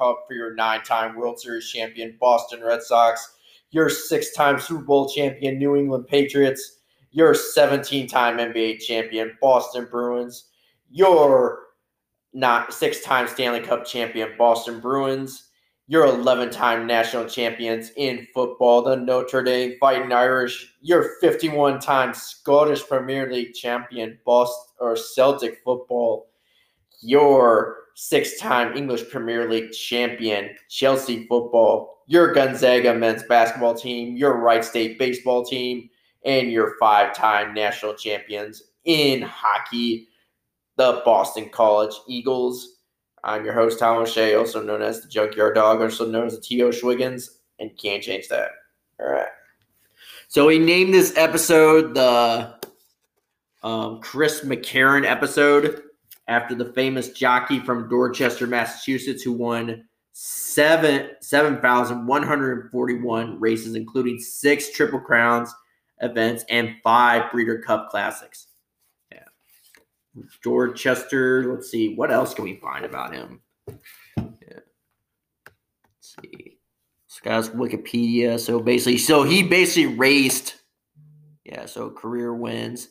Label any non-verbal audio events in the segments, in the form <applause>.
hub for your nine time World Series champion Boston Red Sox, your six time Super Bowl champion New England Patriots, your 17 time NBA champion Boston Bruins, your not six time Stanley Cup champion Boston Bruins, your 11 time national champions in football, the Notre Dame Fighting Irish, your 51 time Scottish Premier League champion Boston or Celtic football your six time English Premier League champion, Chelsea football, your Gonzaga men's basketball team, your Wright State baseball team, and your five time national champions in hockey, the Boston College Eagles. I'm your host, Tom O'Shea, also known as the Junkyard Dog, also known as the T.O. Schwiggins, and can't change that. All right. So we named this episode the um, Chris McCarron episode after the famous jockey from Dorchester, Massachusetts, who won seven seven thousand one hundred forty one races, including six Triple Crowns events and five Breeder Cup Classics. Yeah, Dorchester. Let's see what else can we find about him. Yeah. Let's see. This guy's Wikipedia. So basically, so he basically raced. Yeah, so career wins.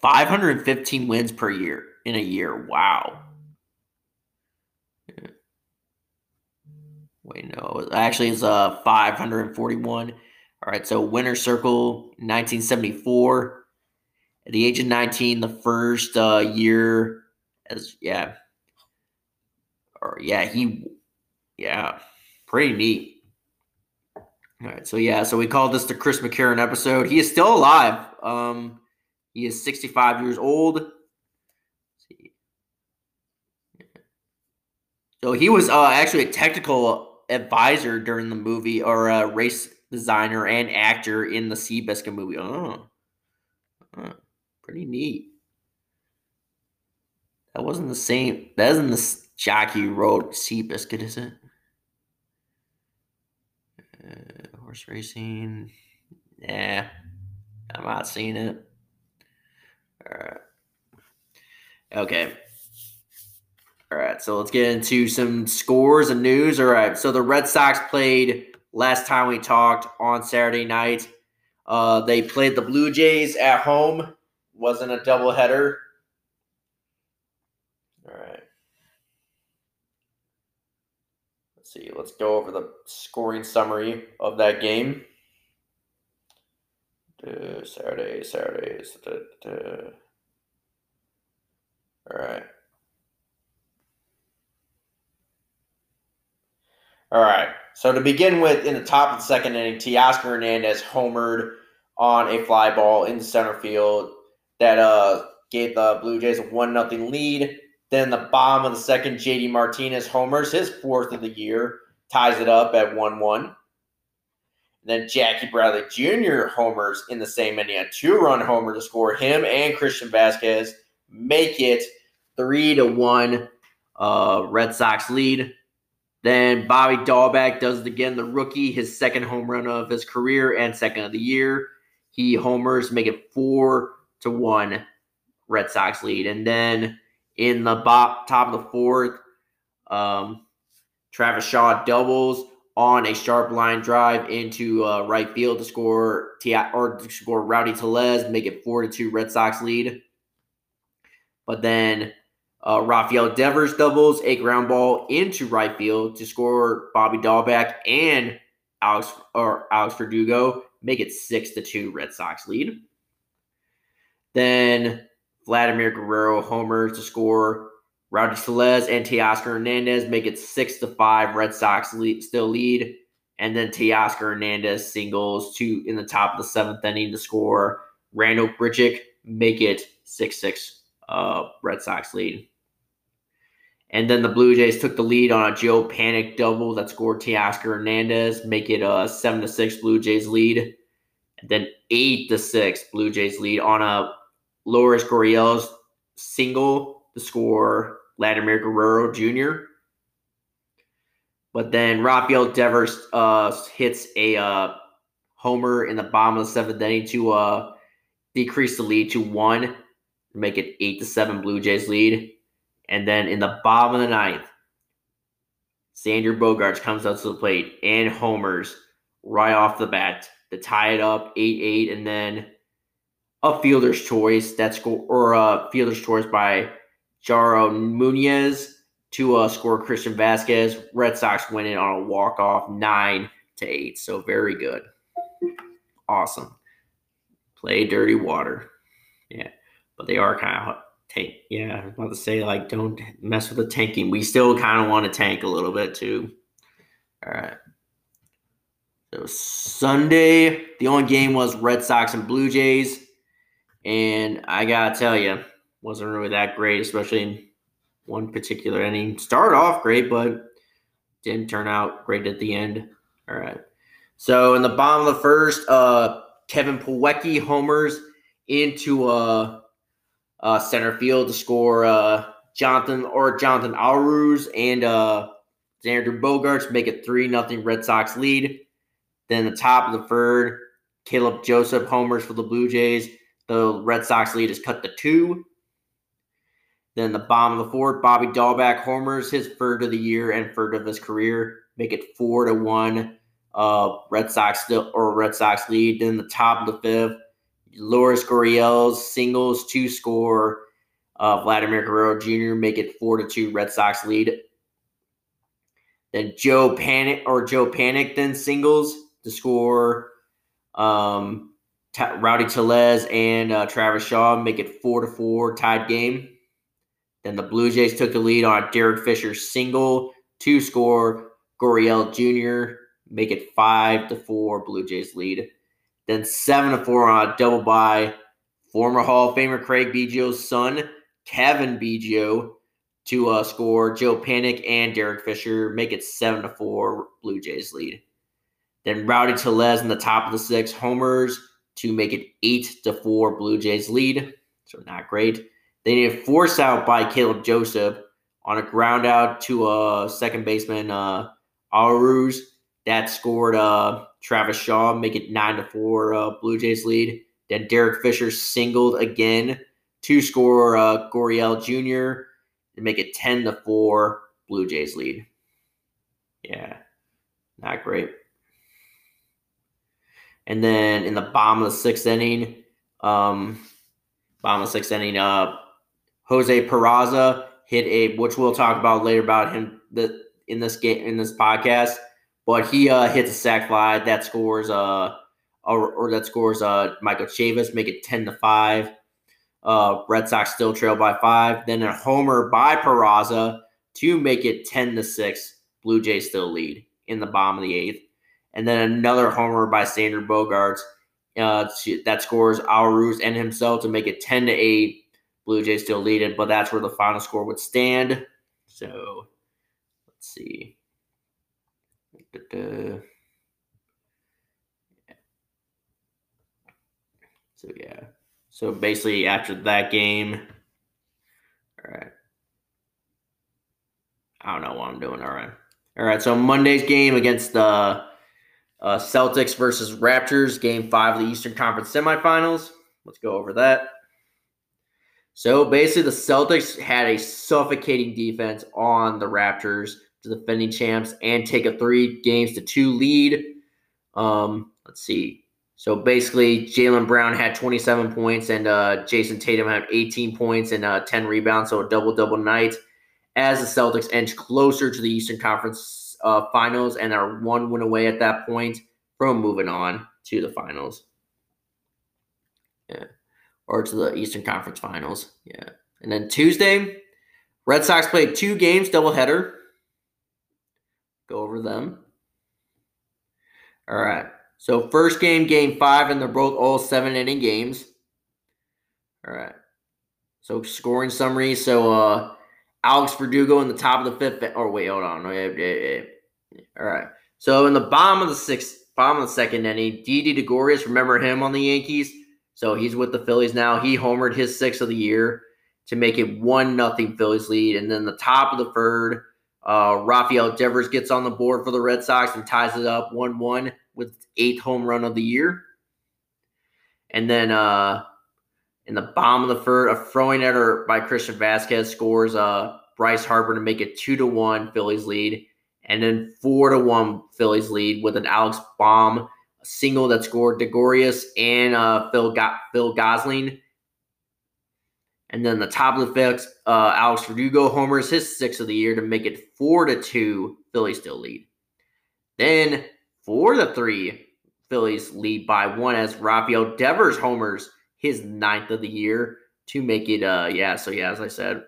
515 wins per year in a year. Wow. Wait, no. Actually, it's uh 541. All right, so winner circle 1974. At the age of 19, the first uh, year as yeah. Or yeah, he yeah, pretty neat. All right, so yeah, so we called this the Chris McCarron episode. He is still alive. Um he is 65 years old. So he was uh, actually a technical advisor during the movie, or a race designer and actor in the Seabiscuit movie. Oh, oh pretty neat. That wasn't the same. That isn't the jockey who rode Seabiscuit, is it? Uh, horse racing. Yeah, I'm not seeing it. All right. Okay. All right. So let's get into some scores and news. All right. So the Red Sox played last time we talked on Saturday night. Uh, they played the Blue Jays at home. Wasn't a doubleheader. All right. Let's see. Let's go over the scoring summary of that game. Uh, Saturday, Saturdays. Da, da. All right. All right. So to begin with, in the top of the second inning, Teoscar Hernandez homered on a fly ball in center field that uh, gave the Blue Jays a one nothing lead. Then the bottom of the second, JD Martinez homers his fourth of the year, ties it up at one one. Then Jackie Bradley Jr. homers in the same inning, a two-run homer to score him and Christian Vázquez make it three to one uh, Red Sox lead. Then Bobby Dalbec does it again, the rookie, his second home run of his career and second of the year. He homers, make it four to one Red Sox lead. And then in the top of the fourth, um, Travis Shaw doubles on a sharp line drive into uh, right field to score T- or to score Rowdy Tellez, make it four to two Red Sox lead. But then uh, Rafael Devers doubles a ground ball into right field to score Bobby Dalbec and Alex or Alex Verdugo, make it six to two Red Sox lead. Then Vladimir Guerrero homers to score Rowdy Tellez and Teoscar Hernandez make it six to five. Red Sox lead, still lead, and then Teoscar Hernandez singles two in the top of the seventh inning to score. Randal Grichuk make it six six. Uh, Red Sox lead. And then the Blue Jays took the lead on a Joe Panik double that scored Teoscar Hernandez, make it a seven to six Blue Jays lead. And then eight to six Blue Jays lead on a Lourdes Gurriel's single to score Vladimir Guerrero Jr. But then Rafael Devers uh, hits a uh, homer in the bottom of the seventh inning to uh, decrease the lead to one, make it eight to seven Blue Jays lead. And then in the bottom of the ninth, Xander Bogaerts comes up to the plate and homers right off the bat to tie it up 8 8. And then a fielder's choice that's go or a fielder's choice by Yairo Munoz to uh, score Christian Vázquez. Red Sox win it on a walk off nine to eight. So very good, awesome. Play dirty water, yeah. But they are kind of tank. Yeah, I was about to say like don't mess with the tanking. We still kind of want to tank a little bit too. All right. So Sunday, the only game was Red Sox and Blue Jays. And I gotta tell you, wasn't really that great, especially in one particular inning. Started off great, but didn't turn out great at the end. All right. So in the bottom of the first, uh, Kevin Plawecki homers into uh, uh, center field to score uh, Jonathan or Jonathan Arauz and uh, Xander Bogaerts make it three nothing Red Sox lead. Then the top of the third, Caleb Joseph homers for the Blue Jays. The Red Sox lead is cut to two. Then the bottom of the fourth, Bobby Dalbec homers his third of the year and third of his career, make it four to one. Uh, Red Sox still or Red Sox lead. Then the top of the fifth, Lourdes Gurriel's singles to score. Uh, Vladimir Guerrero Jr. make it four to two. Red Sox lead. Then Joe Panik or Joe Panik then singles to score. Um, Rowdy Tellez and uh, Travis Shaw make it four to four tied game. Then the Blue Jays took the lead on Derek Fisher's single to score. Gurriel Jr. make it five to four. Blue Jays lead. Then seven to four on a double by former Hall of Famer Craig Biggio's son, Cavan Biggio, to uh, score. Joe Panik and Derek Fisher make it seven to four. Blue Jays lead. Then Rowdy Tellez in the top of the six homers to make it eight to four. Blue Jays lead. So not great. They need a force out by Caleb Joseph on a ground out to a second baseman, uh, Arauz. That scored uh, Travis Shaw, make it nine to four. Uh, Blue Jays lead. Then Derek Fisher singled again to score uh, Gurriel Jr. and make it ten to four. Blue Jays lead. Yeah, not great. And then in the bottom of the sixth inning, um, bottom of the sixth inning, uh, Jose Peraza hit a, which we'll talk about later about him the, in this game in this podcast. But he uh, hits a sac fly that scores uh or, or that scores uh Michael Chavis, make it ten to five. Uh, Red Sox still trail by five. Then a homer by Peraza to make it ten to six. Blue Jays still lead in the bottom of the eighth. And then another homer by Xander Bogaerts uh, that scores Arauz and himself to make it ten to eight. Blue Jays still lead it, but that's where the final score would stand. So let's see. So yeah. So basically after that game, all right. I don't know what I'm doing. All right. All right. So Monday's game against the uh, Celtics versus Raptors, game five of the Eastern Conference semifinals. Let's go over that. So basically, the Celtics had a suffocating defense on the Raptors, the defending champs, and take a three games to two lead. Um, let's see. So basically, Jaylen Brown had 27 points, and uh, Jayson Tatum had 18 points and uh, 10 rebounds, so a double double night. As the Celtics edge closer to the Eastern Conference uh, Finals and are one win away at that point from moving on to the finals. Yeah or to the Eastern Conference Finals. Yeah. And then Tuesday, Red Sox played two games, doubleheader. Go over them. All right. So first game, game five, and they're both all seven inning games. All right. So scoring summary. So uh Alex Verdugo in the top of the fifth. Or wait, hold on. All right. So in the bottom of the sixth, bottom of the second inning, Didi Gregorius, remember him on the Yankees? So he's with the Phillies now. He homered his sixth of the year to make it one nothing Phillies lead. And then the top of the third, uh, Rafael Devers gets on the board for the Red Sox and ties it up one one with eighth home run of the year. And then uh, In the bottom of the third, a throwing error by Christian Vázquez scores uh, Bryce Harper to make it two to one Phillies lead, and then four to one Phillies lead with an Alec Bohm a single that scored Gregorius and uh, Phil got Phil Gosselin. And then the top of the fifth, uh, Alex Verdugo homers his sixth of the year to make it four to two. Phillies still lead. Then four to three, Phillies lead by one as Rafael Devers homers his ninth of the year to make it, uh, yeah, so yeah, as I said.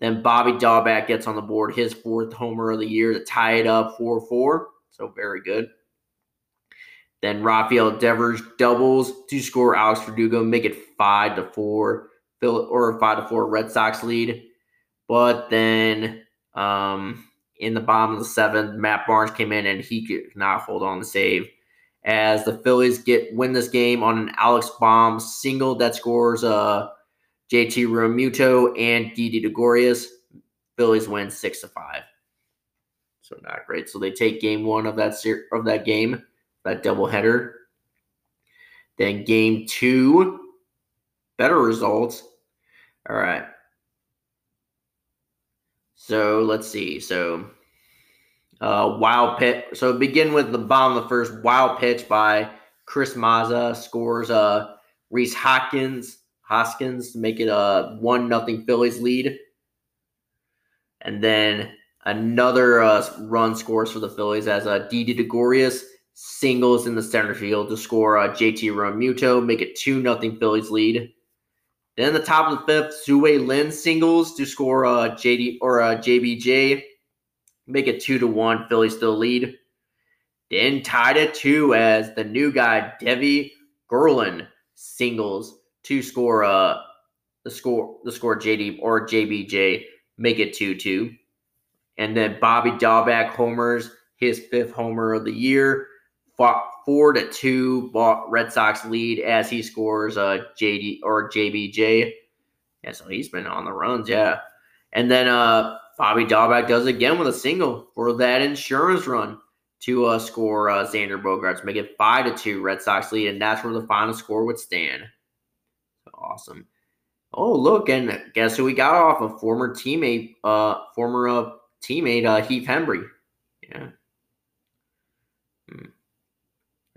Then Bobby Dalbec gets on the board, his fourth homer of the year to tie it up 4 4. So very good. Then Rafael Devers doubles to score Alex Verdugo, make it 5 to 4, or 5 to 4 Red Sox lead. But then um, in the bottom of the seventh, Matt Barnes came in and he could not hold on to save as the Phillies get win this game on an Alec Bohm single that scores uh, JT Realmuto and Didi Gregorius. Phillies win six to five. So not great. So they take game one of that ser- of that game, that doubleheader. Then game two, better results. All right. So let's see. So uh, wild pitch. So begin with the bottom of the first wild pitch by Chris Mazza scores uh, Rhys Hoskins Hoskins to make it a one nothing Phillies lead, and then another uh, run scores for the Phillies as uh, Didi Gregorius singles in the center field to score uh, JT Realmuto, make it two nothing Phillies lead. Then the top of the fifth, Tzu-Wei Lin singles to score uh, JD or uh, JBJ make it two to one. Philly still lead. Then tied at two as the new guy Devi Gerlin singles to score uh the score the score JD or JBJ make it two two. And then Bobby Dalbec homers his fifth homer of the year. Four to two Red Sox lead as he scores uh JD or JBJ. Yeah, so he's been on the runs, yeah. And then uh Bobby Dalbec does again with a single for that insurance run to uh, score uh, Xander Bogaerts, make it five to two Red Sox lead, and that's where the final score would stand. Awesome. Oh, look, and guess who we got off a former teammate, uh, former uh, teammate uh, Heath Hembree. Yeah.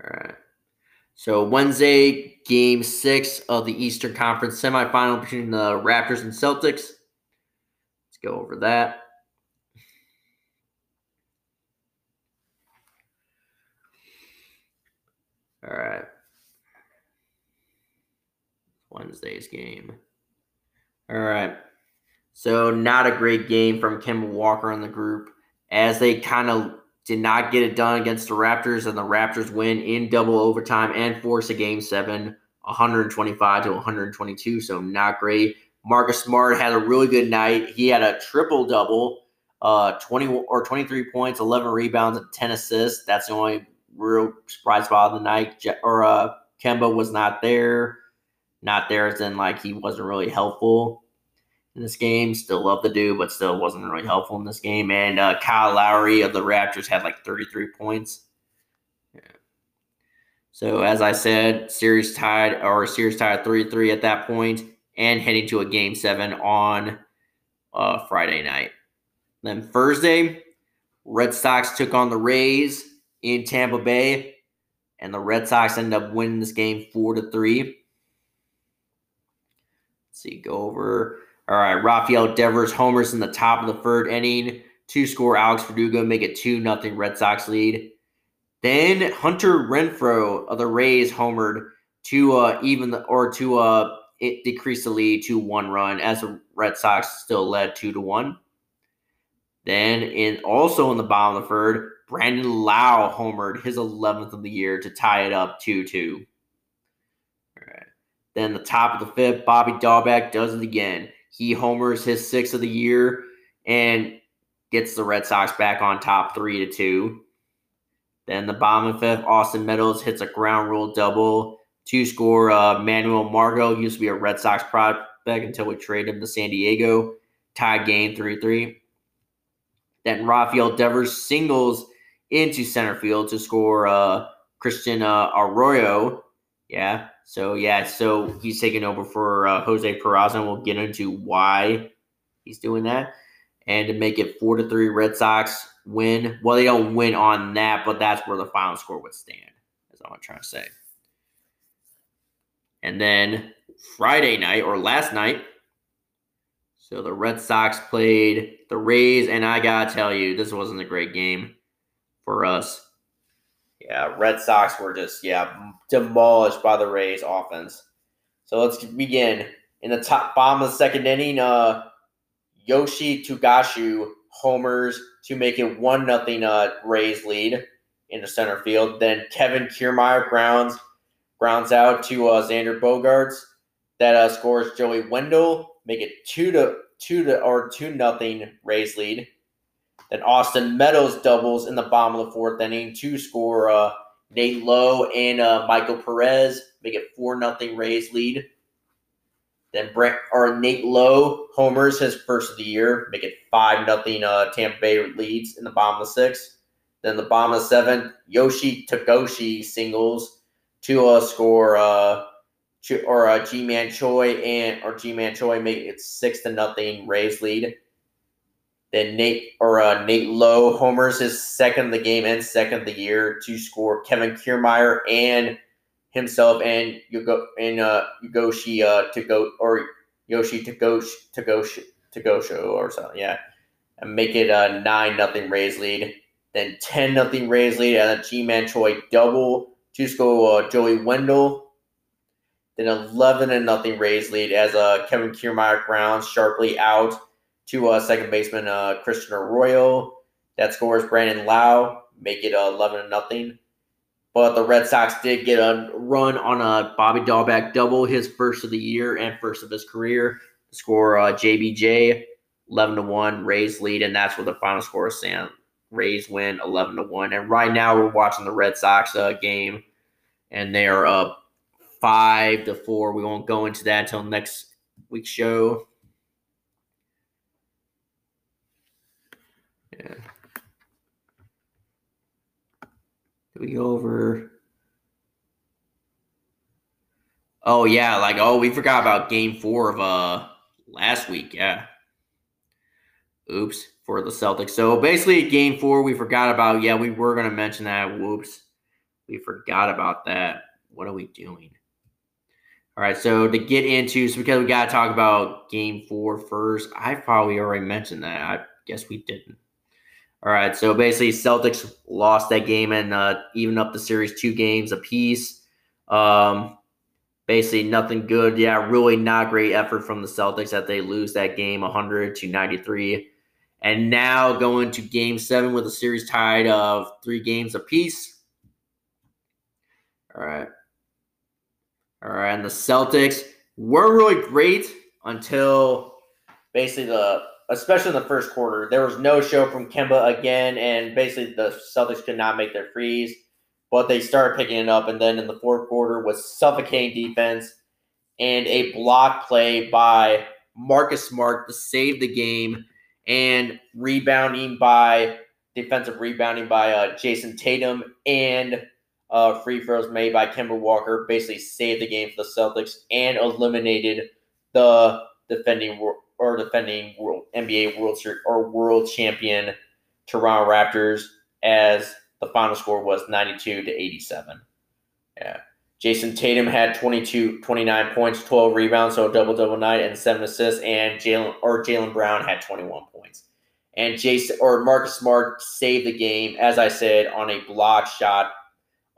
All right. So Wednesday, Game Six of the Eastern Conference semifinal between the Raptors and Celtics Let's go over that. All right. Wednesday's game. All right. So, not a great game from Kemba Walker and the group as they kind of did not get it done against the Raptors, and the Raptors win in double overtime and force a game seven, 125 to 122. So, not great. Marcus Smart had a really good night. He had a triple double, uh, 20 or 23 points, 11 rebounds, and 10 assists. That's the only real surprise spot of the night. Or uh, Kemba was not there. Not there as in like he wasn't really helpful in this game. Still love the dude, but still wasn't really helpful in this game. And uh, Kyle Lowry of the Raptors had like 33 points. So as I said, series tied or series tied 3-3 at that point and heading to a game seven on uh, Friday night. Then Thursday, Red Sox took on the Rays in Tampa Bay, and the Red Sox ended up winning this game four to three. Let's see, go over. All right, Rafael Devers homers in the top of the third inning to score Alex Verdugo, make it 2 nothing Red Sox lead. Then Hunter Renfroe of the Rays homered to uh, even the, or to uh, it decreased the lead to one run as the Red Sox still led two to one. Then in also in the bottom of the third, Brandon Lowe homered his 11th of the year to tie it up 2-2. All right. Then the top of the fifth, Bobby Dalbec does it again. He homers his sixth of the year and gets the Red Sox back on top 3 to 2. Then the bottom of fifth, Austin Meadows hits a ground rule double to score uh, Manuel Margot used to be a Red Sox prospect until we traded him to San Diego. Tied game 3 3. Then Rafael Devers singles into center field to score uh, Christian uh, Arroyo. Yeah. So yeah, so he's taking over for uh, Jose Peraza, and we'll get into why he's doing that. And to make it four to three, Red Sox win. Well, they don't win on that, but that's where the final score would stand. That's all I'm trying to say. And then Friday night or last night, so the Red Sox played the Rays, and I gotta tell you, this wasn't a great game for us. Yeah, Red Sox were just yeah demolished by the Rays offense. So let's begin in the top bottom of the second inning. Uh, Yoshi Togashu homers to make it one nothing uh, Rays lead in the center field. Then Kevin Kiermaier grounds grounds out to uh, Xander Bogaerts that uh, scores Joey Wendle make it two to two to or two nothing Rays lead. Then Austin Meadows doubles in the bottom of the fourth inning to score uh, Nate Lowe and uh, Michael Perez, make it four nothing Rays lead. Then Brent or Nate Lowe homers his first of the year, make it five nothing uh, Tampa Bay leads in the bottom of the sixth. Then the bottom of the seventh, Yoshi Tagoshi singles to uh, score uh, or uh, Ji-Man Choi and or Ji-Man Choi make it six to nothing Rays lead. Then Nate or uh, Nate Lowe homers his second of the game and second of the year to score Kevin Kiermaier and himself and Yugo and uh Yugoshi uh to go or Yoshi to go to go to go show or something, yeah. And make it a nine nothing Rays lead. Then ten nothing Rays lead and a Ji-Man Choi double to score uh, Joey Wendle. Then eleven and nothing Rays lead as uh Kevin Kiermaier grounds sharply out to uh second baseman uh Christian Arroyo. That scores Brandon Lowe, make it uh, eleven and nothing. But the Red Sox did get a run on a Bobby Dalbec double, his first of the year and first of his career. Score uh, JBJ, 11 to 1, Rays lead, and that's what the final score is saying. Rays win 11 to 1. And right now we're watching the Red Sox uh, game, and they are up 5 to 4. We won't go into that until next week's show. Yeah. we go over? Oh yeah, like oh we forgot about game four of uh last week. Yeah. Oops for the Celtics. So basically, game four we forgot about. Yeah, we were gonna mention that. Whoops, we forgot about that. What are we doing? All right, so to get into, so because we got to talk about game four first, I probably already mentioned that. I guess we didn't. All right, so basically, Celtics lost that game and uh, even up the series two games apiece. Um, basically, nothing good. Yeah, really not great effort from the Celtics that they lose that game 100 to 93. And now going to game seven with a series tied of three games apiece. All right. All right, and the Celtics were really great until basically the especially in the first quarter. There was no show from Kemba again, and basically the Celtics could not make their freeze. But they started picking it up, and then in the fourth quarter was suffocating defense and a block play by Marcus Smart to save the game, and rebounding by defensive rebounding by uh, Jayson Tatum and uh, free throws made by Kemba Walker basically saved the game for the Celtics and eliminated the defending or defending world NBA World Series or World Champion Toronto Raptors as the final score was 92 to 87. Yeah. Jayson Tatum had 22, 29 points, 12 rebounds, so double double night, and seven assists. And Jaylen or Jaylen Brown had 21 points. And Jason or Marcus Smart saved the game, as I said, on a block shot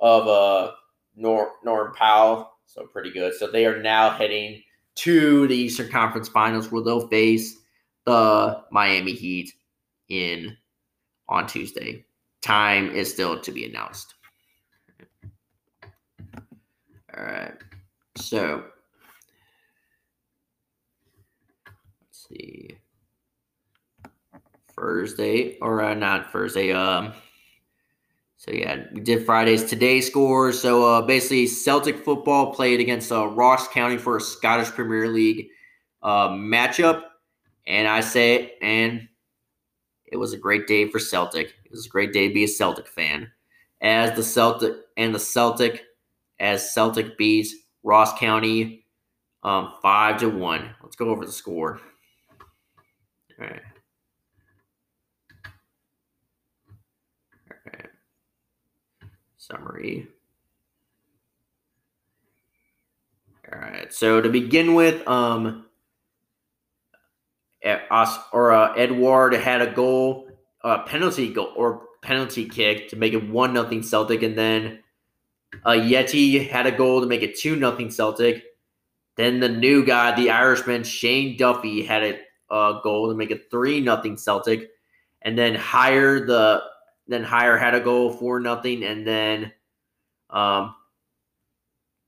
of uh Norm, Norm Powell. So pretty good. So they are now heading to the Eastern Conference Finals where they'll face the Miami Heat in on Tuesday. Time is still to be announced. All right. So let's see. Thursday or uh, not Thursday. Um. So yeah, we did Friday's today scores. So uh, basically, Celtic football played against uh, Ross County for a Scottish Premier League uh, matchup, and I say, it, and it was a great day for Celtic. It was a great day to be a Celtic fan, as the Celtic and the Celtic, as Celtic beats Ross County, um, five to one. Let's go over the score. All right. All right. Summary. All right. So to begin with, um, us or uh, Edward had a goal, uh, penalty goal or penalty kick to make it one nothing Celtic, and then uh, Yeti had a goal to make it two nothing Celtic. Then the new guy, the Irishman Shane Duffy, had a uh, goal to make it three nothing Celtic, and then higher the then higher had a goal for nothing, and then um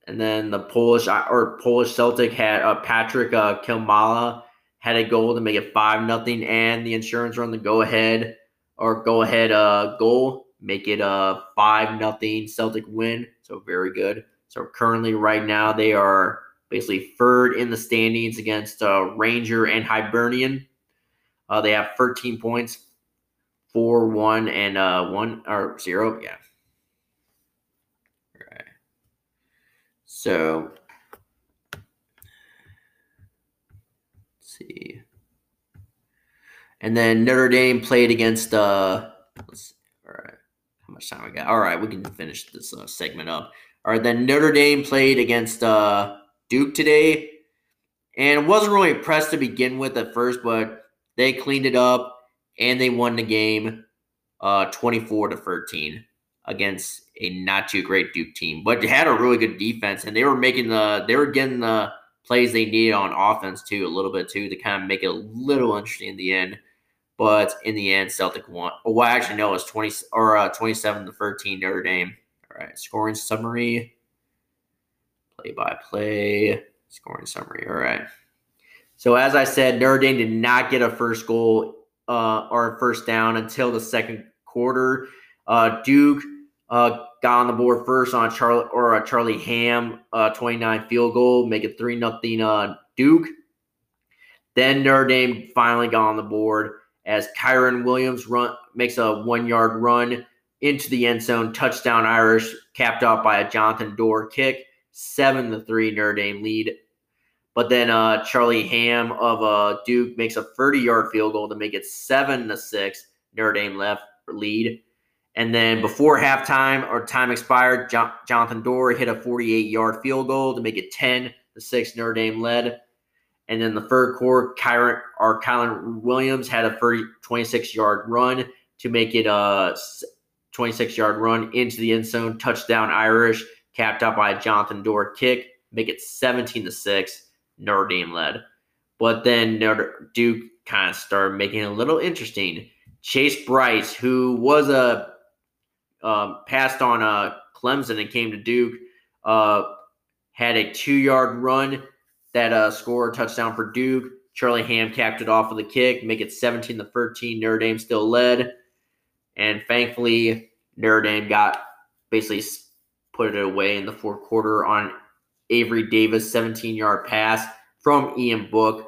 and then the Polish or Polish Celtic had uh, Patrick uh, Klimala had a goal to make it five nothing, and the insurance run the go ahead or go ahead uh, goal make it a five nothing Celtic win. So very good. So currently, right now, they are basically third in the standings against uh, Ranger and Hibernian. Uh, they have 13 points, four, one, and uh, one or zero. Yeah. So let's see. And then Notre Dame played against uh let's all right. How much time we got? All right, we can finish this uh, segment up. All right, then Notre Dame played against uh Duke today. And wasn't really impressed to begin with at first, but they cleaned it up and they won the game uh 24 to 13 against a not too great Duke team, but they had a really good defense, and they were making the they were getting the plays they needed on offense too, a little bit too, to kind of make it a little interesting in the end. But in the end, Celtic won. Oh, Well, actually, no, it was twenty or uh, twenty-seven to thirteen Notre Dame. All right, scoring summary, play by play, scoring summary. All right. So as I said, Notre Dame did not get a first goal uh, or first down until the second quarter. Uh, Duke uh, got on the board first on Charlie or a Charlie Ham uh, 29 field goal, make it three nothing Duke. Then Notre Dame finally got on the board as Kyren Williams run makes a one yard run into the end zone, touchdown Irish, capped off by a Jonathan Doerer kick, seven to three Notre Dame lead. But then uh, Charlie Ham of uh, Duke makes a 30 yard field goal to make it seven to six Notre Dame left lead. And then before halftime or time expired, Jonathan Doerer hit a 48 yard field goal to make it 10 to 6 Notre Dame led. And then the third quarter, Kyren or Kylen Williams had a 30, 26 yard run to make it a 26 yard run into the end zone, touchdown Irish, capped up by a Jonathan Doerer kick, make it 17 to 6, Notre Dame led. But then Notre Duke kind of started making it a little interesting. Chase Brice, who was a um, passed on uh, Clemson and came to Duke. Uh, had a two yard run that uh, scored a touchdown for Duke. Charlie Ham capped it off with a kick, make it 17 to 13. Notre Dame still led. And thankfully, Notre Dame got basically put it away in the fourth quarter on Avery Davis 17 yard pass from Ian Book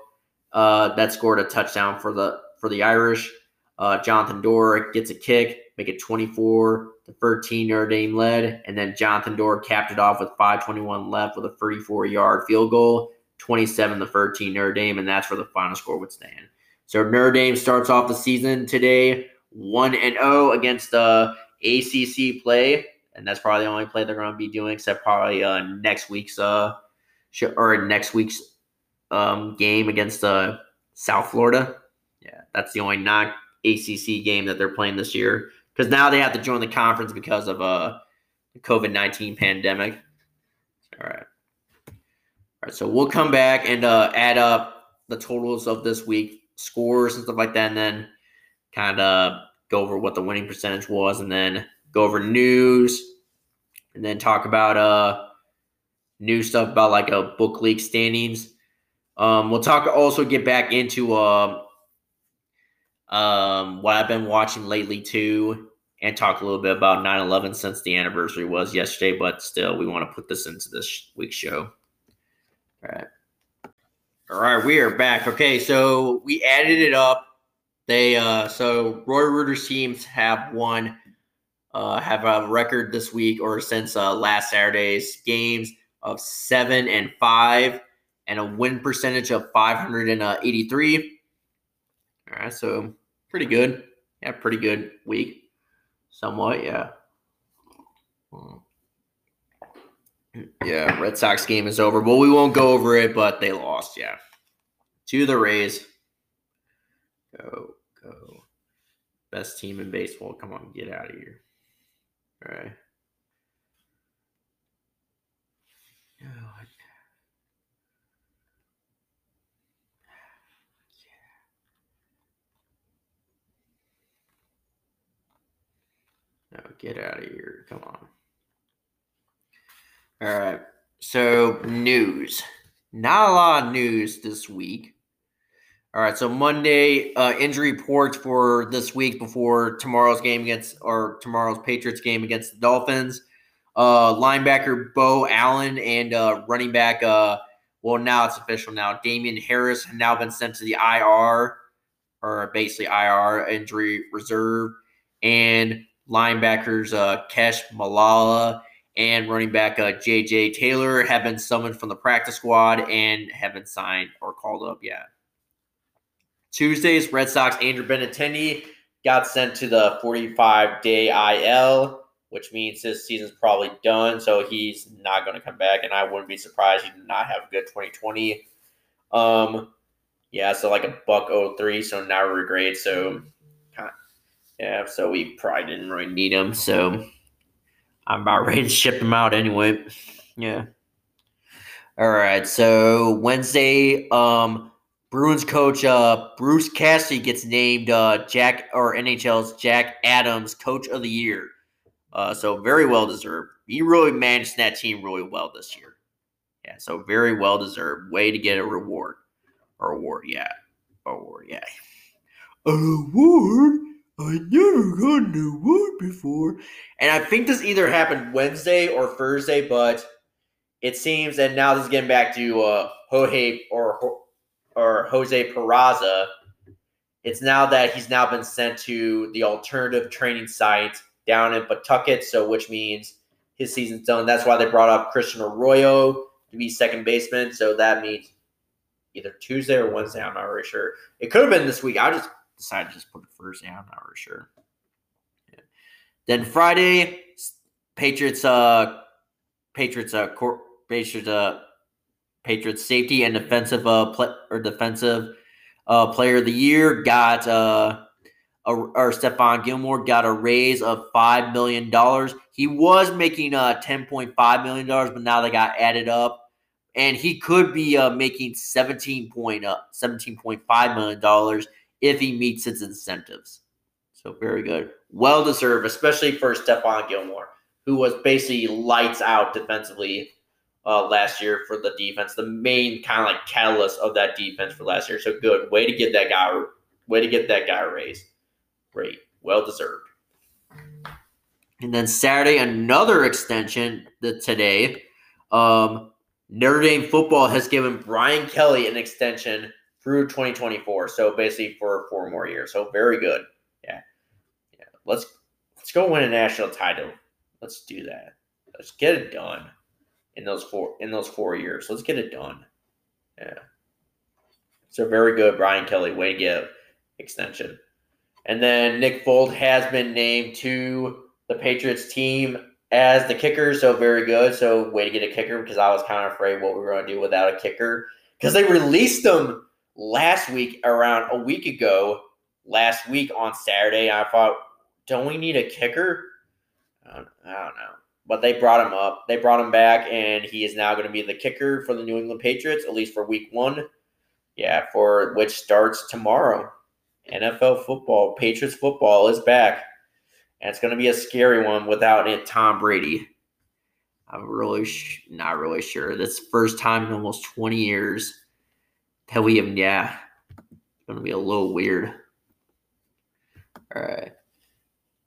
uh, that scored a touchdown for the for the Irish. Uh, Jonathan Doerer gets a kick, make it 24 to 13 Notre Dame led, and then Jonathan Doerer capped it off with 5:21 left with a 34-yard field goal, 27 to 13 Notre Dame, and that's where the final score would stand. So Notre Dame starts off the season today 1 and 0 against the ACC play, and that's probably the only play they're going to be doing, except probably uh, next week's uh or next week's um, game against uh, South Florida. Yeah, that's the only non ACC game that they're playing this year because now they have to join the conference because of uh, the COVID nineteen pandemic. All right, all right. So we'll come back and uh, add up the totals of this week, scores and stuff like that, and then kind of go over what the winning percentage was, and then go over news, and then talk about uh new stuff about like a book league standings. Um, we'll talk also get back into uh, um, what I've been watching lately too, and talk a little bit about 9 11 since the anniversary was yesterday, but still, we want to put this into this week's show. All right. All right, we are back. Okay, so we added it up. They uh so Roy Reuter's teams have won uh have a record this week or since uh last Saturday's games of seven and five, and a win percentage of 583. All right, so pretty good. Yeah, pretty good week. Somewhat, yeah. Hmm. Yeah, Red Sox game is over. Well, we won't go over it, but they lost, yeah. To the Rays. Go, go. Best team in baseball. Come on, get out of here. All right. No, get out of here. Come on. All right. So, news. Not a lot of news this week. All right. So, Monday, uh, injury reports for this week before tomorrow's game against, or tomorrow's Patriots game against the Dolphins. Uh, linebacker Bo Allen and uh, running back, uh, well, now it's official now. Damien Harris have now been sent to the IR, or basically IR injury reserve. And linebackers uh, Cassh Maluia and running back uh, J.J. Taylor have been summoned from the practice squad and have been signed or called up yet. Tuesdays, Red Sox Andrew Benintendi got sent to the 45 day IL, which means his season's probably done. So he's not going to come back, and I wouldn't be surprised he did not have a good 2020. Um, yeah, so like a buck 03, so not really great. So yeah, so we probably didn't really need him. So I'm about ready to ship him out anyway. Yeah. All right. So Wednesday, um, Bruins coach uh, Bruce Cassidy gets named uh, Jack or NHL's Jack Adams Coach of the Year. Uh, so very well deserved. He really managed that team really well this year. Yeah, so very well deserved. Way to get a reward or award. Yeah, award. Yeah, A award. I never got an award before. And I think this either happened Wednesday or Thursday, but it seems that now this is getting back to uh, Jorge or or Jose Peraza. It's now that he's now been sent to the alternative training site down in Pawtucket, so which means his season's done. That's why they brought up Christian Arroyo to be second baseman. So that means either Tuesday or Wednesday. I'm not really sure. It could have been this week. I just decided to just put it first. Yeah, I'm not really sure. Yeah. Then Friday, Patriots, uh, Patriots, uh, cor- Patriots, uh, Patriots safety and defensive, uh, play- or defensive, uh, player of the year got, uh, a, or Stephon Gilmore got a raise of five million dollars. He was making uh ten point five million dollars, but now they got added up, and he could be uh, making seventeen point uh, seventeen point five million dollars if he meets his incentives. So very good. Well deserved, especially for Stephon Gilmore, who was basically lights out defensively uh, last year for the defense, the main kind of like catalyst of that defense for last year. So good. Way to get that guy way to get that guy raised. Great. Well deserved. And then Saturday, another extension the, today. Um, Notre Dame football has given Brian Kelly an extension through 2024. So basically for four more years. So very good. Yeah. Yeah. Let's let's go win a national title. Let's do that. Let's get it done in those four in those four years. Let's get it done. Yeah. So very good, Brian Kelly. Way to get extension. And then Nick Folk has been named to the Patriots team as the kicker. So very good. So way to get a kicker because I was kind of afraid what we were going to do without a kicker because they released them last week, around a week ago, last week on Saturday, I thought, don't we need a kicker? I don't, I don't know. But they brought him up. They brought him back, and he is now going to be the kicker for the New England Patriots, at least for week one. Yeah, for which starts tomorrow. NFL football, Patriots football is back. And it's going to be a scary one without it, Tom Brady. I'm really sh- not really sure. This first time in almost 20 years Tell we have, yeah, it's gonna be a little weird. All right.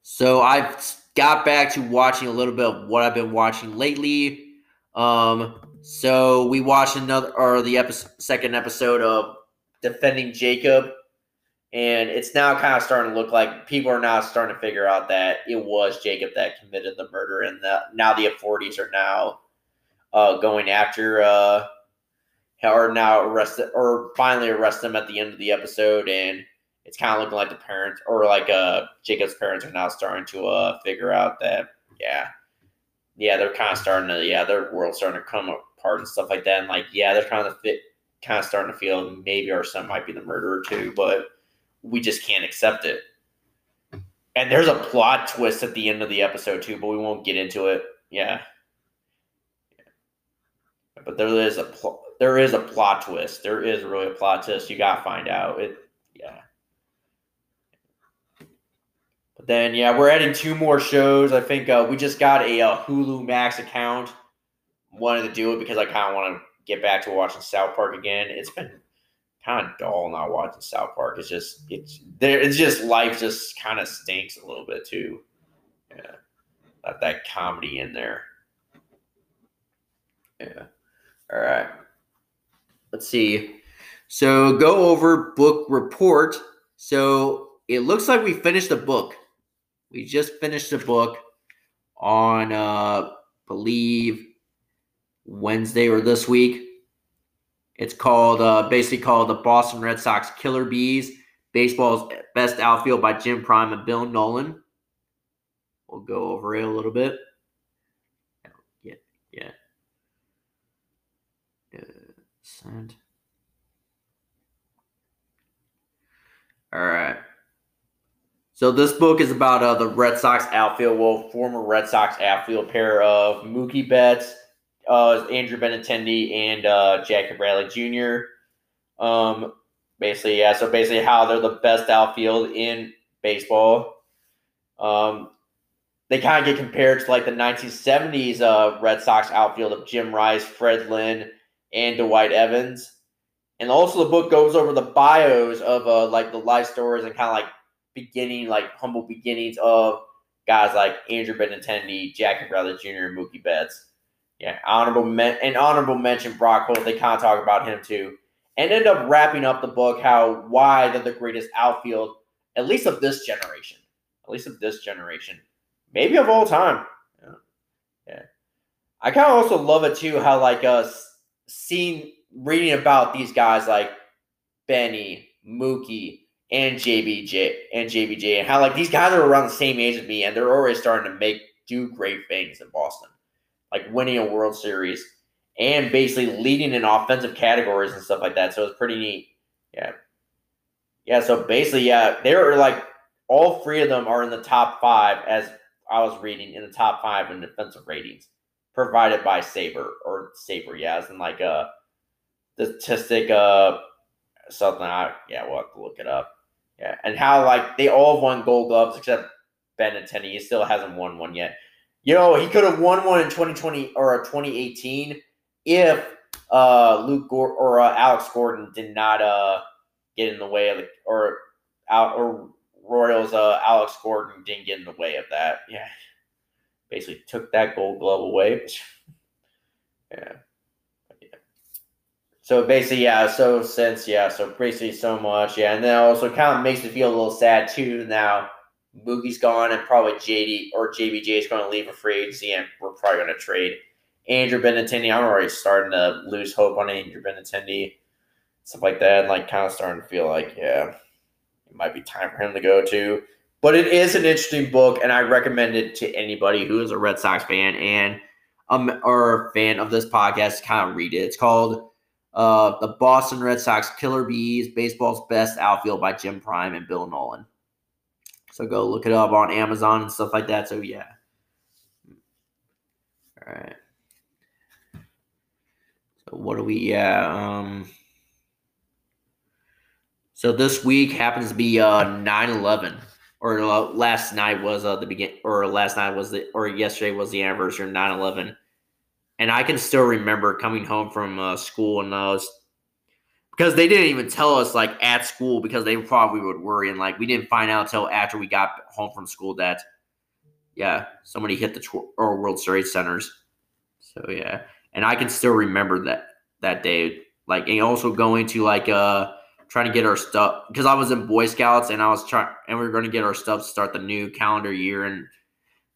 So I've got back to watching a little bit of what I've been watching lately. Um, so we watched another or the episode, second episode of Defending Jacob, and it's now kind of starting to look like people are now starting to figure out that it was Jacob that committed the murder, and that now the authorities are now uh, going after uh, or now arrested or finally arrest them at the end of the episode, and it's kind of looking like the parents or like uh Jacob's parents are now starting to uh figure out that yeah, yeah, they're kind of starting to yeah, their world's starting to come apart and stuff like that, and like yeah, they're kind of fit, kind of starting to feel maybe our son might be the murderer too, but we just can't accept it. And there's a plot twist at the end of the episode too, but we won't get into it. Yeah. But there is a pl- there is a plot twist. There is really a plot twist. You gotta find out it. Yeah. But then yeah, we're adding two more shows. I think uh, we just got a, a uh, Hulu Max account. Wanted to do it because I kind of want to get back to watching South Park again. It's been kind of dull not watching South Park. It's just it's there. It's just life just kind of stinks a little bit too. Yeah, got that comedy in there. Yeah. All right. Let's see. So go over book report. So it looks like we finished the book. We just finished the book on uh believe Wednesday or this week. It's called uh basically called the Boston Red Sox Killer Bees, Baseball's Best Outfield by Jim Prime and Bill Nolan. We'll go over it a little bit. Yeah, yeah. Send. All right. So this book is about uh, the Red Sox outfield, well, former Red Sox outfield pair of Mookie Betts, uh, Andrew Benintendi, and uh, Jackie Bradley Jr. Um, basically, yeah. So basically, how they're the best outfield in baseball. Um, they kind of get compared to like the 1970s uh, Red Sox outfield of Jim Rice, Fred Lynn, and Dwight Evans. And also the book goes over the bios of uh, like the life stories and kind of like beginning, like humble beginnings of guys like Andrew Benintendi, Jackie Bradley Jr., and Mookie Betts. Yeah, honorable men- and honorable mention Brock Holt. They kind of talk about him too, and end up wrapping up the book how why they're the greatest outfield, at least of this generation, at least of this generation, maybe of all time. Yeah, yeah. I kind of also love it too how like uh, us seeing reading about these guys like Benny, Mookie, and JBJ and JBJ and how like these guys are around the same age as me and they're already starting to make do great things in Boston. Like winning a World Series and basically leading in offensive categories and stuff like that. So it's pretty neat. Yeah. Yeah, so basically, yeah, they're like all three of them are in the top five as I was reading in the top five in defensive ratings provided by SABR or SABR. yeah, as in like a statistic, uh, something. I yeah, we'll have to look it up. Yeah, and how like they all have won Gold Gloves except Benintendi. He still hasn't won one yet. You know, he could have won one in 2020 or 2018 if uh, Luke Gordon or uh, Alex Gordon did not uh, get in the way of the or out or Royals uh, Alex Gordon didn't get in the way of that. Yeah basically took that gold glove away. <laughs> yeah. So basically, yeah. So since yeah, so basically so much, yeah, and then also kind of makes me feel a little sad too. Now Mookie's gone, and probably JD or JBJ is going to leave a free agency, and we're probably going to trade Andrew Benintendi. I'm already starting to lose hope on Andrew Benintendi, stuff like that. And like kind of starting to feel like yeah, it might be time for him to go too. But it is an interesting book, and I recommend it to anybody who is a Red Sox fan and um or a fan of this podcast. Kind of read it. It's called uh, "The Boston Red Sox Killer Bees: Baseball's Best Outfield" by Jim Prime and Bill Nolan. So go look it up on Amazon and stuff like that. So yeah. All right. So what do we? Yeah. Um. So this week happens to be uh 9-11 or uh, last night was uh, the begin or last night was the or yesterday was the anniversary of 9-11 and i can still remember coming home from uh, school and i was because they didn't even tell us like at school because they probably would worry and like we didn't find out until after we got home from school that yeah somebody hit the tw- or world trade centers. So yeah. And i can still remember that that day. Like and also going to like uh trying to get our stuff because I was in Boy Scouts and I was trying and we were going to get our stuff to start the new calendar year and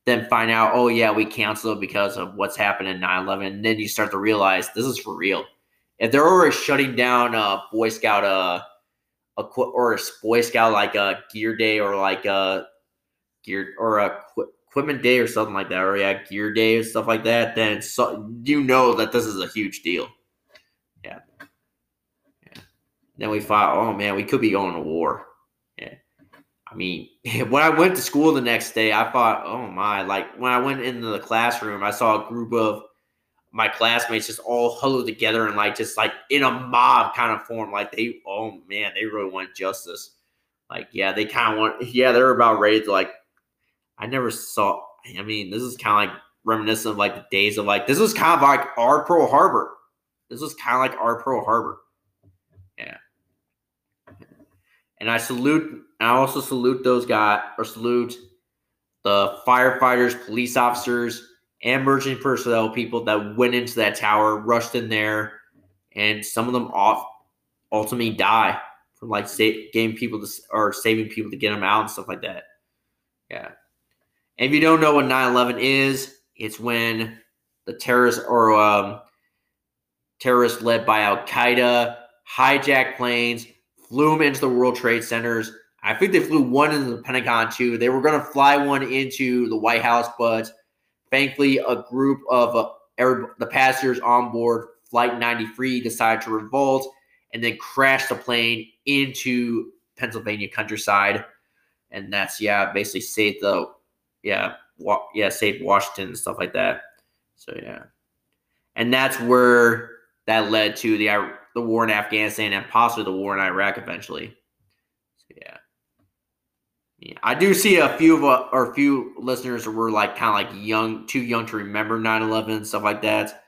then find out, oh yeah, we canceled because of what's happened in 9/11. And then you start to realize this is for real. If they're already shutting down a Boy Scout, uh, a or a Boy Scout like a Gear Day or like a Gear or a Equipment Day or something like that, or yeah, Gear Day or stuff like that, then so, you know that this is a huge deal. Yeah. Yeah. Then we thought, oh man, we could be going to war. I mean, <laughs> when I went to school the next day, I thought, oh my, like when I went into the classroom, I saw a group of my classmates just all huddled together and like just like in a mob kind of form. Like they, oh man, they really want justice. Like, yeah, they kind of want, yeah, they're about ready to like, I never saw, I mean, this is kind of like reminiscent of like the days of like, this was kind of like our Pearl Harbor. This was kind of like our Pearl Harbor. Yeah. And I salute and I also salute those guys, or salute the firefighters, police officers, and emergency personnel people that went into that tower, rushed in there, and some of them off ultimately die from like getting people to or saving people to get them out and stuff like that. Yeah. And if you don't know what 9/11 is, it's when the terrorists or um, terrorists led by Al Qaeda hijacked planes, flew them into the World Trade Centers, I think they flew one into the Pentagon too. They were going to fly one into the White House, but thankfully, a group of uh, the passengers on board Flight 93 decided to revolt and then crash the plane into Pennsylvania countryside. And that's yeah, basically saved the yeah wa- yeah saved Washington and stuff like that. So yeah, and that's where that led to the the war in Afghanistan and possibly the war in Iraq eventually. So yeah. I do see a few of uh, or a few listeners were like kind of like young, too young to remember 9/11 and stuff like that.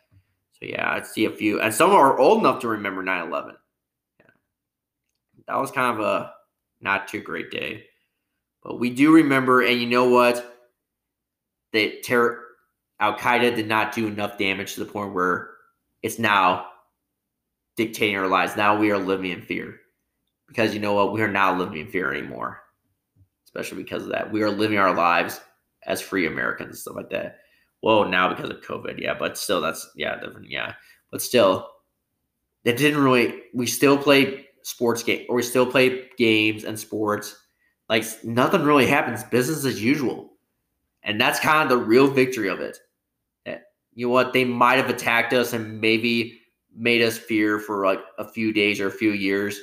So yeah, I see a few, and some are old enough to remember 9/11. Yeah. That was kind of a not too great day, but we do remember. And you know what? The terror Al Qaeda did not do enough damage to the point where it's now dictating our lives. Now we are living in fear because you know what? We are not living in fear anymore especially because of that. We are living our lives as free Americans and stuff like that. Well, now because of COVID, yeah, but still, that's yeah, different, yeah. But still, it didn't really. We still play sports game, or we still play games and sports. Like nothing really happens, business as usual, and that's kind of the real victory of it. Eh, you know what? They might have attacked us and maybe made us fear for like a few days or a few years,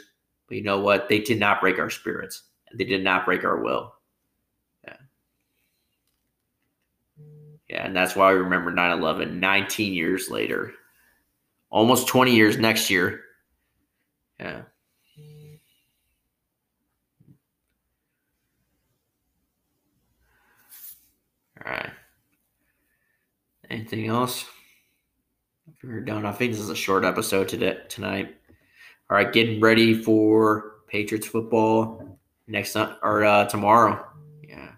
but you know what? They did not break our spirits. They did not break our will. Yeah. Yeah, and that's why we remember 9 11 19 years later. Almost 20 years next year. Yeah. All right. Anything else? We're done, I think this is a short episode today tonight. All right, getting ready for Patriots football next or uh, tomorrow. Yeah.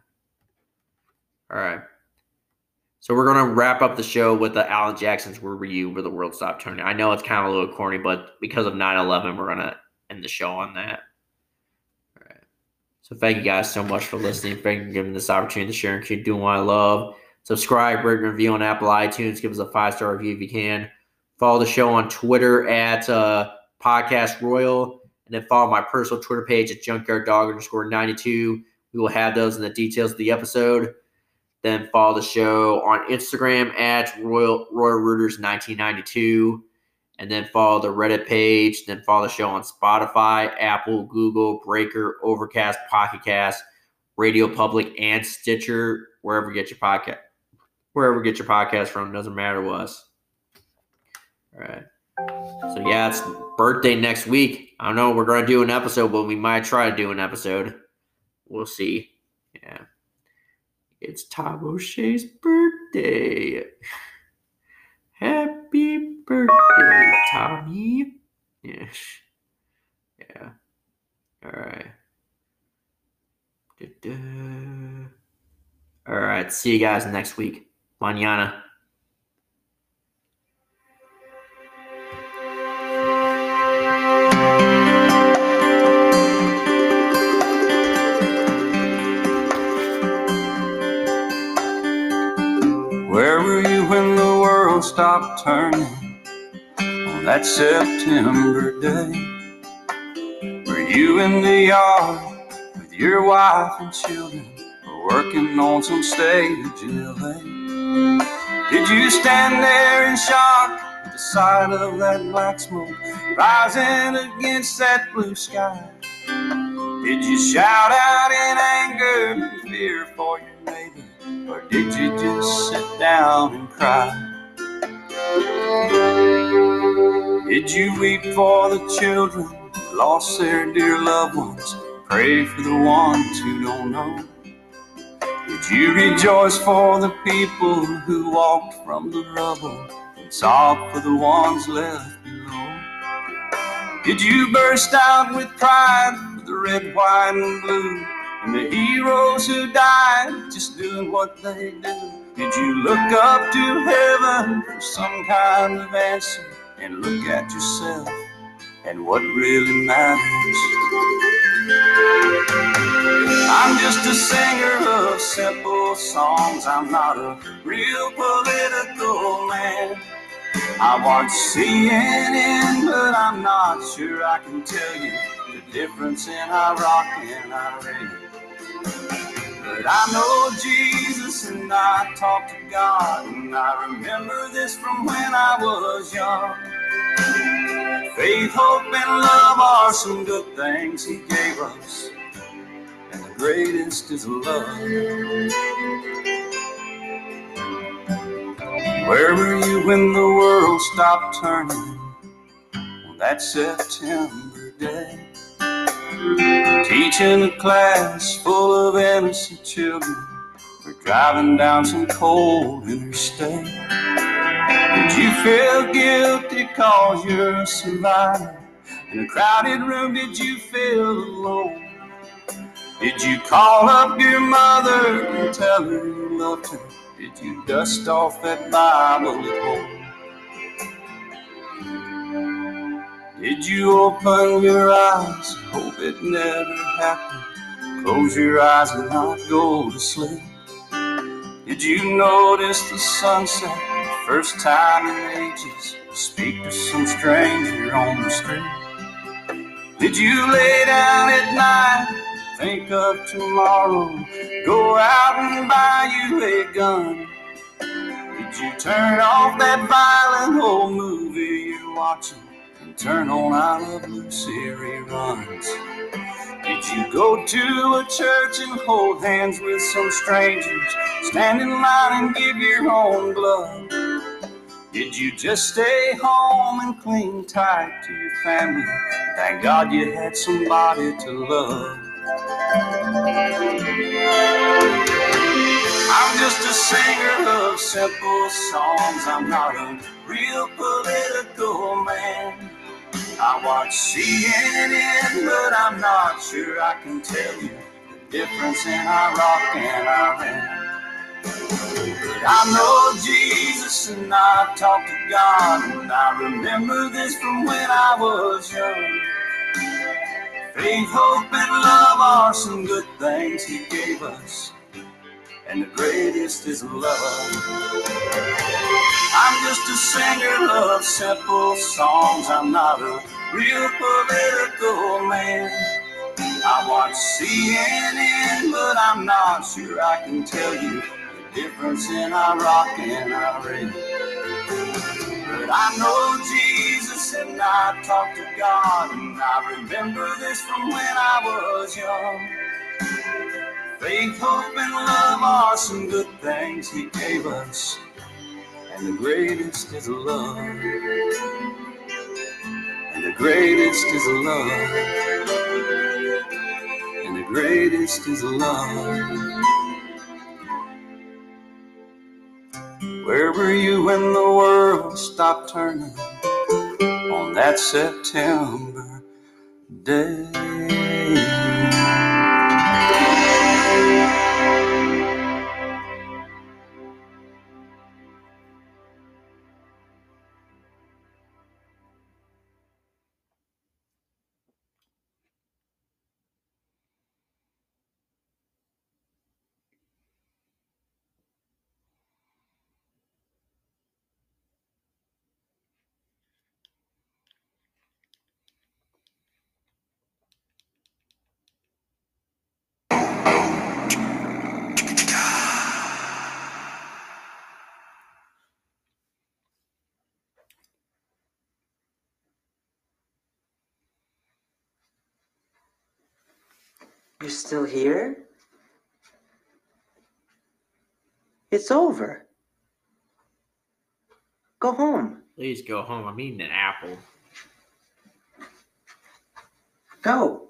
All right. So we're gonna wrap up the show with the Alan Jackson's "Where Were You" where the world stopped turning. I know it's kind of a little corny, but because of 9-11, we're gonna end the show on that. All right. So thank you guys so much for listening. Thank you for giving this opportunity to share and keep doing what I love. Subscribe, rate, review on Apple iTunes. Give us a five star review if you can. Follow the show on Twitter at uh, Podcast Royal and then follow my personal Twitter page at junkyard dog underscore 92. We will have those in the details of the episode. Then follow the show on Instagram at Royal Royal Rooters 1992. And then follow the Reddit page. Then follow the show on Spotify, Apple, Google, Breaker, Overcast, Pocket Cast, Radio Public, and Stitcher, wherever you get your podcast. Wherever you get your podcast from, doesn't matter to us. All right. So yeah, it's birthday next week. I don't know. We're gonna do an episode, but we might try to do an episode. We'll see. Yeah, it's Tom O'Shea's birthday. Happy birthday, Tommy. Yes. Yeah. All right. Da-da. All right. See you guys next week. Mañana. Where were you when the world stopped turning on that September day? Were you in the yard with your wife and children, or working on some stage in LA? Did you stand there in shock at the sight of that black smoke rising against that blue sky? Did you shout out in anger and fear for your neighbor, or did you just sit down and cry? Did you weep for the children who lost their dear loved ones? Pray for the ones who don't know. Did you rejoice for the people who walked from the rubble and sob for the ones left below? Did you burst out with pride for the red, white, and blue and the heroes who died just doing what they do? Did you look up to heaven for some kind of answer and look at yourself and what really matters? I'm just a singer of simple songs. I'm not a real political man. I watch CNN, but I'm not sure I can tell you the difference in Iraq and Iran. But I know Jesus and I talk to God, and I remember this from when I was young. Faith, hope, and love are some good things He gave us, and the greatest is love. Where were you when the world stopped turning on that September day? Teaching a class full of innocent children, or driving down some cold interstate. Did you feel guilty cause you're a survivor? In a crowded room, did you feel alone? Did you call up your mother and tell her you loved her? Did you dust off that Bible at home? Did you open your eyes and hope it never happened? Close your eyes and not go to sleep. Did you notice the sunset first time in ages? to Speak to some stranger on the street. Did you lay down at night? Think of tomorrow. Go out and buy you a gun. Did you turn off that violent old movie you're watching and turn on I Love Lucy reruns? Did you go to a church and hold hands with some strangers? Stand in line and give your own blood? Did you just stay home and cling tight to your family? Thank God you had somebody to love. I'm just a singer of simple songs. I'm not a real political man. I watch CNN, but I'm not sure I can tell you the difference in Iraq and Iran. But I know Jesus and I talk to God, and I remember this from when I was young. Faith, hope, and love are some good things He gave us, and the greatest is love. I'm just a singer of simple songs. I'm not a real political man. I watch CNN, but I'm not sure I can tell you difference in Iraq and Iran. But I know Jesus and I talk to God, and I remember this from when I was young. Faith, hope, and love are some good things He gave us, and the greatest is love. And the greatest is love. And the greatest is love. Were you when the world stopped turning on that September day? You're still here? It's over. Go home. Please go home. I'm eating an apple. Go.